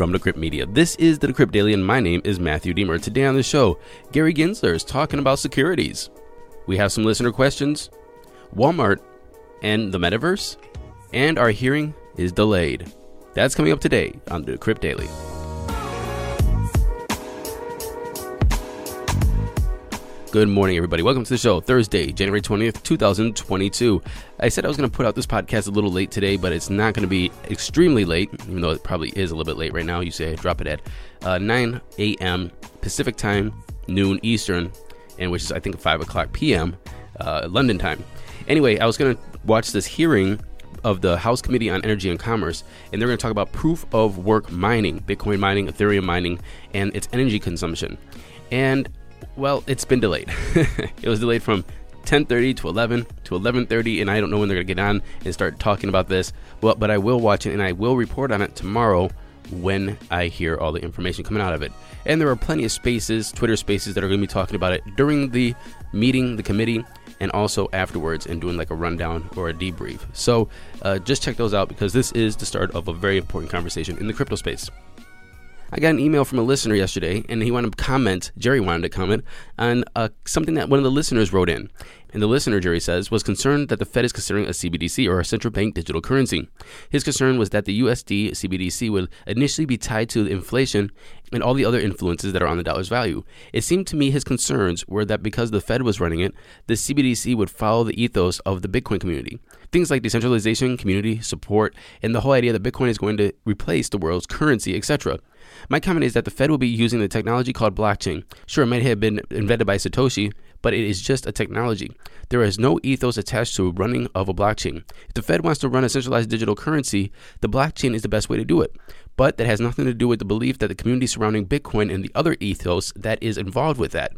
From Decrypt Media, this is the Decrypt Daily, and my name is Matthew Diemer. Today on the show, Gary Gensler is talking about securities. We have some listener questions, Walmart, and the metaverse, and our hearing is delayed. That's coming up today on the Decrypt Daily. Good morning, everybody. Welcome to the show. Thursday, January 20th, 2022. I said I was going to put out this podcast a little late today, but it's not going to be extremely late, even though it probably is a little bit late right now. You say I drop it at uh, 9 a.m. Pacific time, noon Eastern, and which is, I think, 5 o'clock p.m. Uh, London time. Anyway, I was going to watch this hearing of the House Committee on Energy and Commerce, and they're going to talk about proof of work mining, Bitcoin mining, Ethereum mining, and its energy consumption. And well, it's been delayed. it was delayed from 10:30 to 11 to 11:30, and I don't know when they're gonna get on and start talking about this. Well, but I will watch it and I will report on it tomorrow when I hear all the information coming out of it. And there are plenty of spaces, Twitter spaces, that are going to be talking about it during the meeting, the committee, and also afterwards, and doing like a rundown or a debrief. So uh, just check those out because this is the start of a very important conversation in the crypto space. I got an email from a listener yesterday, and he wanted to comment. Jerry wanted to comment on uh, something that one of the listeners wrote in. And the listener, Jerry says, was concerned that the Fed is considering a CBDC or a central bank digital currency. His concern was that the USD CBDC would initially be tied to inflation and all the other influences that are on the dollar's value. It seemed to me his concerns were that because the Fed was running it, the CBDC would follow the ethos of the Bitcoin community. Things like decentralization, community support, and the whole idea that Bitcoin is going to replace the world's currency, etc. My comment is that the Fed will be using the technology called blockchain. Sure, it might have been invented by Satoshi, but it is just a technology. There is no ethos attached to running of a blockchain. If the Fed wants to run a centralized digital currency, the blockchain is the best way to do it. But that has nothing to do with the belief that the community surrounding Bitcoin and the other ethos that is involved with that.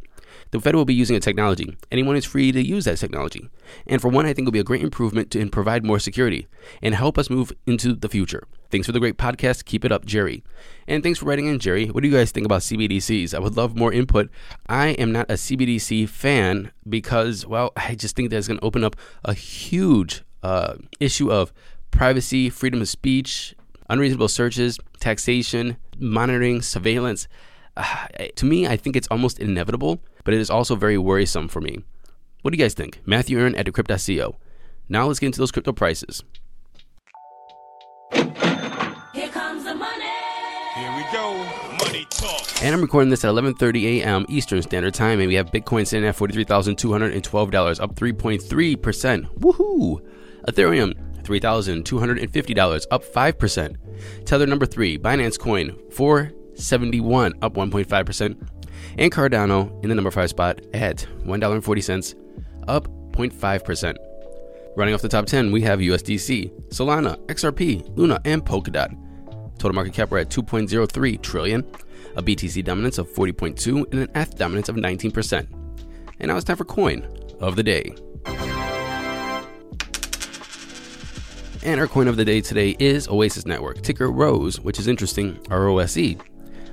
The Fed will be using a technology. Anyone is free to use that technology. And for one, I think it will be a great improvement to, provide more security and help us move into the future. Thanks for the great podcast. Keep it up, Jerry. And thanks for writing in, Jerry. What do you guys think about CBDCs? I would love more input. I am not a CBDC fan because, well, I just think that's going to open up a huge uh, issue of privacy, freedom of speech, unreasonable searches, taxation, monitoring, surveillance. Uh, to me, I think it's almost inevitable, but it is also very worrisome for me. What do you guys think? Matthew Aaron at Decrypt.co. Now let's get into those crypto prices. Here comes the money. Here we go. Money talk. And I'm recording this at 11:30 a.m. Eastern Standard Time, and we have Bitcoin sitting at $43,212, up 3.3%. Woohoo! Ethereum $3,250, up 5%. Tether number 3, Binance Coin 471, up 1.5%. And Cardano in the number 5 spot at $1.40, up 0.5%. Running off the top 10, we have USDC, Solana, XRP, Luna, and Polkadot. Total market cap we're at 2.03 trillion a BTC dominance of 40.2, and an ETH dominance of 19%. And now it's time for coin of the day. And our coin of the day today is Oasis Network, ticker ROSE, which is interesting, R O S E.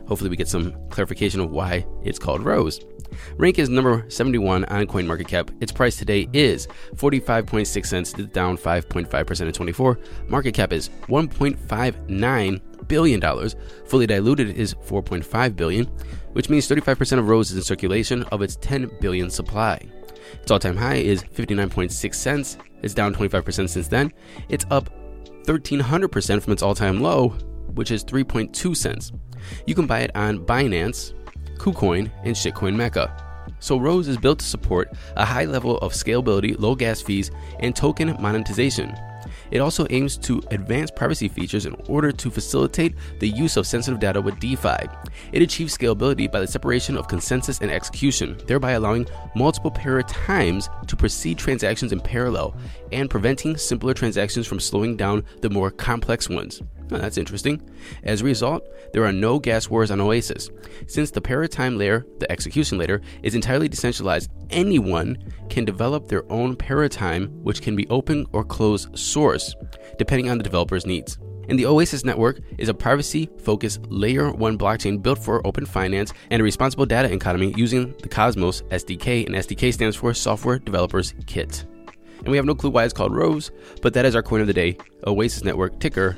Hopefully, we get some clarification of why it's called ROSE. Rank is number 71 on CoinMarketCap. Its price today is 45.6 cents, down 5.5% in 24. Market cap is 1.59 billion dollars. Fully diluted is 4.5 billion, which means 35% of Rose is in circulation of its 10 billion supply. Its all-time high is 59.6 cents. It's down 25% since then. It's up 1300% from its all-time low, which is 3.2 cents. You can buy it on Binance, KuCoin, and Shitcoin Mecca. So Rose is built to support a high level of scalability, low gas fees, and token monetization. It also aims to advance privacy features in order to facilitate the use of sensitive data with DeFi. It achieves scalability by the separation of consensus and execution, thereby allowing multiple paratimes to proceed transactions in parallel and preventing simpler transactions from slowing down the more complex ones. That's interesting. As a result, there are no gas wars on Oasis. Since the paratime layer, the execution layer, is entirely decentralized, anyone can develop their own paratime, which can be open or closed source, depending on the developer's needs. And the Oasis network is a privacy focused layer 1 blockchain built for open finance and a responsible data economy using the Cosmos SDK, and SDK stands for Software Developers Kit. And we have no clue why it's called Rose, but that is our coin of the day Oasis Network ticker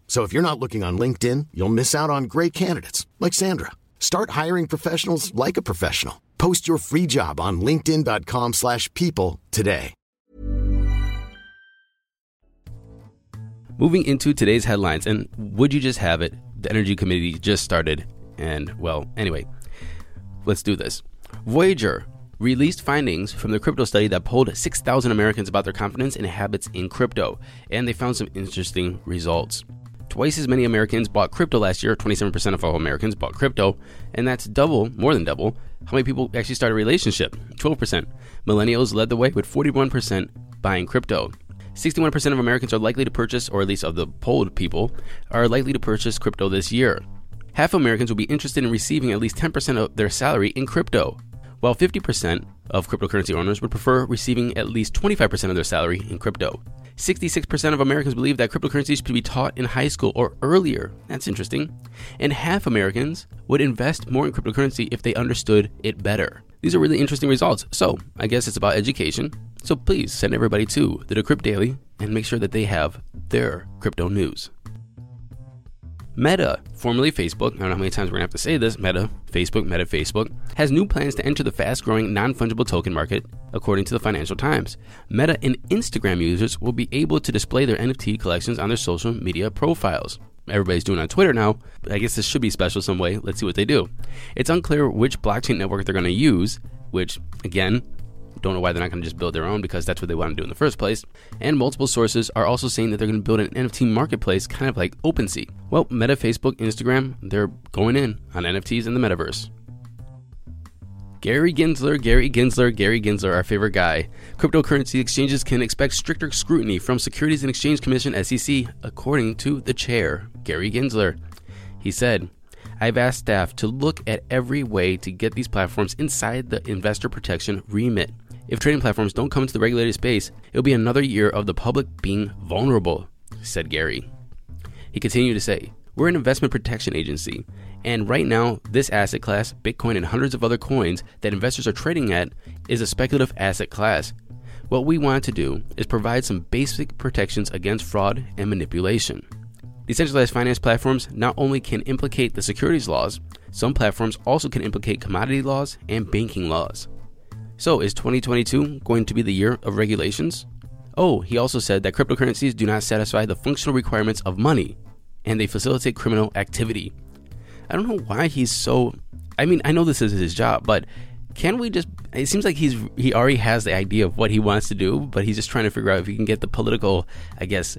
So if you're not looking on LinkedIn, you'll miss out on great candidates like Sandra. Start hiring professionals like a professional. Post your free job on linkedin.com/people today. Moving into today's headlines and would you just have it? The Energy Committee just started and well, anyway, let's do this. Voyager released findings from the crypto study that polled 6,000 Americans about their confidence and habits in crypto, and they found some interesting results. Twice as many Americans bought crypto last year. 27% of all Americans bought crypto, and that's double, more than double, how many people actually start a relationship. 12%. Millennials led the way with 41% buying crypto. 61% of Americans are likely to purchase, or at least of the polled people, are likely to purchase crypto this year. Half of Americans will be interested in receiving at least 10% of their salary in crypto, while 50% of cryptocurrency owners would prefer receiving at least 25% of their salary in crypto. 66% of Americans believe that cryptocurrencies should be taught in high school or earlier. That's interesting. And half Americans would invest more in cryptocurrency if they understood it better. These are really interesting results. So, I guess it's about education. So, please send everybody to the Decrypt Daily and make sure that they have their crypto news. Meta, formerly Facebook, I don't know how many times we're to have to say this Meta, Facebook, Meta, Facebook, has new plans to enter the fast growing non fungible token market, according to the Financial Times. Meta and Instagram users will be able to display their NFT collections on their social media profiles. Everybody's doing on Twitter now, I guess this should be special some way. Let's see what they do. It's unclear which blockchain network they're going to use, which, again, don't know why they're not going to just build their own because that's what they want to do in the first place. And multiple sources are also saying that they're going to build an NFT marketplace kind of like OpenSea. Well, Meta, Facebook, Instagram, they're going in on NFTs in the metaverse. Gary Gensler, Gary Gensler, Gary Gensler, our favorite guy. Cryptocurrency exchanges can expect stricter scrutiny from Securities and Exchange Commission SEC, according to the chair, Gary Gensler. He said, I've asked staff to look at every way to get these platforms inside the investor protection remit. If trading platforms don't come into the regulated space, it'll be another year of the public being vulnerable, said Gary. He continued to say, We're an investment protection agency, and right now, this asset class, Bitcoin and hundreds of other coins that investors are trading at, is a speculative asset class. What we want to do is provide some basic protections against fraud and manipulation. Decentralized finance platforms not only can implicate the securities laws, some platforms also can implicate commodity laws and banking laws. So, is 2022 going to be the year of regulations? Oh, he also said that cryptocurrencies do not satisfy the functional requirements of money and they facilitate criminal activity. I don't know why he's so I mean, I know this is his job, but can we just it seems like he's he already has the idea of what he wants to do, but he's just trying to figure out if he can get the political, I guess,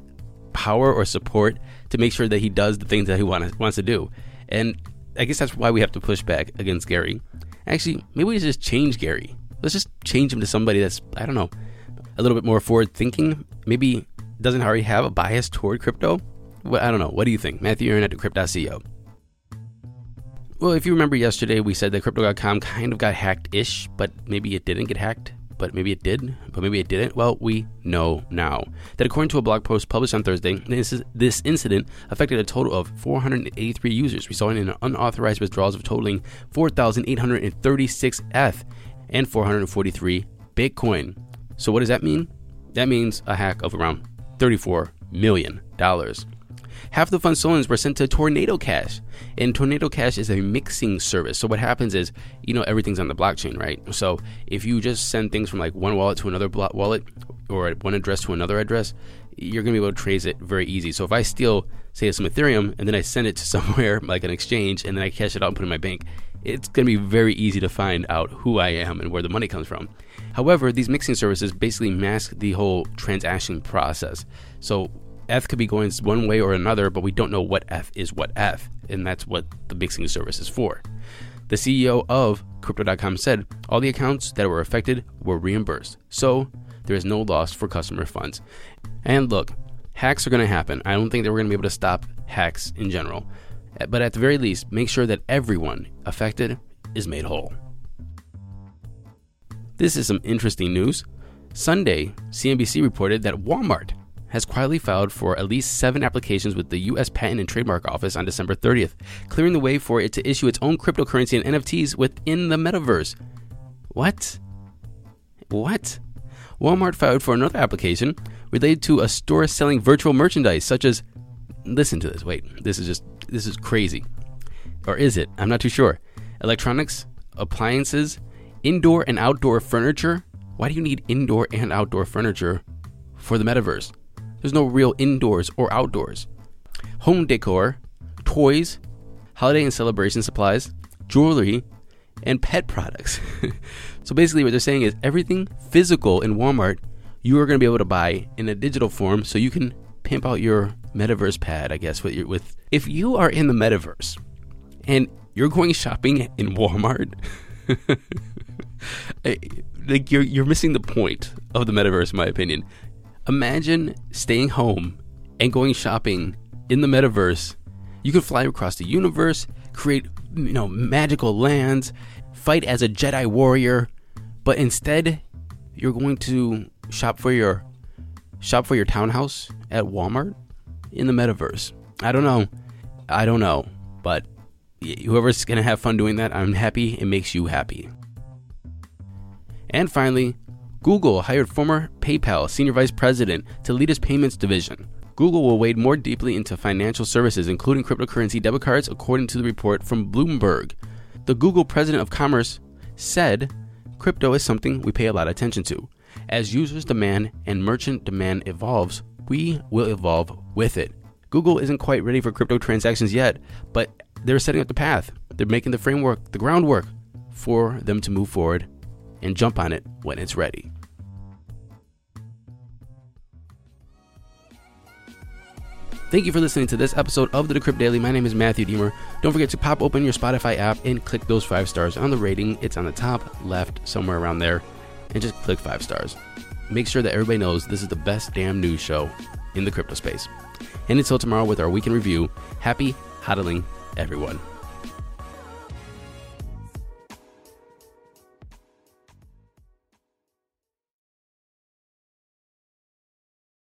power or support to make sure that he does the things that he want, wants to do. And I guess that's why we have to push back against Gary. Actually, maybe we just change Gary. Let's just change him to somebody that's, I don't know, a little bit more forward thinking. Maybe doesn't already have a bias toward crypto. Well, I don't know. What do you think? Matthew Aaron at Decrypt.co. Well, if you remember yesterday, we said that Crypto.com kind of got hacked ish, but maybe it didn't get hacked but maybe it did, but maybe it didn't. Well, we know now that according to a blog post published on Thursday, this, is, this incident affected a total of 483 users, resulting in unauthorized withdrawals of totaling 4,836 ETH and 443 Bitcoin. So, what does that mean? That means a hack of around $34 million. Half the funds stolen were sent to Tornado Cash, and Tornado Cash is a mixing service. So what happens is, you know, everything's on the blockchain, right? So if you just send things from like one wallet to another wallet, or one address to another address, you're to be able to trace it very easy. So if I steal, say, some Ethereum, and then I send it to somewhere like an exchange, and then I cash it out and put it in my bank, it's going to be very easy to find out who I am and where the money comes from. However, these mixing services basically mask the whole transaction process. So ETH could be going one way or another, but we don't know what ETH is what ETH, and that's what the mixing service is for. The CEO of Crypto.com said all the accounts that were affected were reimbursed, so there is no loss for customer funds. And look, hacks are going to happen. I don't think that we're going to be able to stop hacks in general. But at the very least, make sure that everyone affected is made whole. This is some interesting news. Sunday, CNBC reported that Walmart has quietly filed for at least seven applications with the U.S. Patent and Trademark Office on December 30th, clearing the way for it to issue its own cryptocurrency and NFTs within the metaverse. What? What? Walmart filed for another application related to a store selling virtual merchandise such as listen to this. Wait, this is just this is crazy. Or is it? I'm not too sure. Electronics, appliances, indoor and outdoor furniture. Why do you need indoor and outdoor furniture for the metaverse? There's no real indoors or outdoors. Home decor, toys, holiday and celebration supplies, jewelry, and pet products. so basically, what they're saying is everything physical in Walmart you are going to be able to buy in a digital form, so you can pimp out your metaverse pad, I guess, with with if you are in the metaverse and you're going shopping in Walmart, eh, like you're you're missing the point of the metaverse, in my opinion. Imagine staying home and going shopping in the metaverse. You could fly across the universe, create you know magical lands, fight as a Jedi warrior, but instead you're going to shop for your shop for your townhouse at Walmart in the metaverse. I don't know. I don't know, but whoever's going to have fun doing that, I'm happy it makes you happy. And finally, Google hired former PayPal senior vice president to lead its payments division. Google will wade more deeply into financial services, including cryptocurrency debit cards, according to the report from Bloomberg. The Google president of commerce said crypto is something we pay a lot of attention to. As users' demand and merchant demand evolves, we will evolve with it. Google isn't quite ready for crypto transactions yet, but they're setting up the path. They're making the framework, the groundwork for them to move forward and jump on it when it's ready. Thank you for listening to this episode of the Decrypt Daily. My name is Matthew Diemer. Don't forget to pop open your Spotify app and click those five stars on the rating. It's on the top left, somewhere around there and just click five stars. Make sure that everybody knows this is the best damn news show in the crypto space. And until tomorrow with our weekend review, happy hodling, everyone.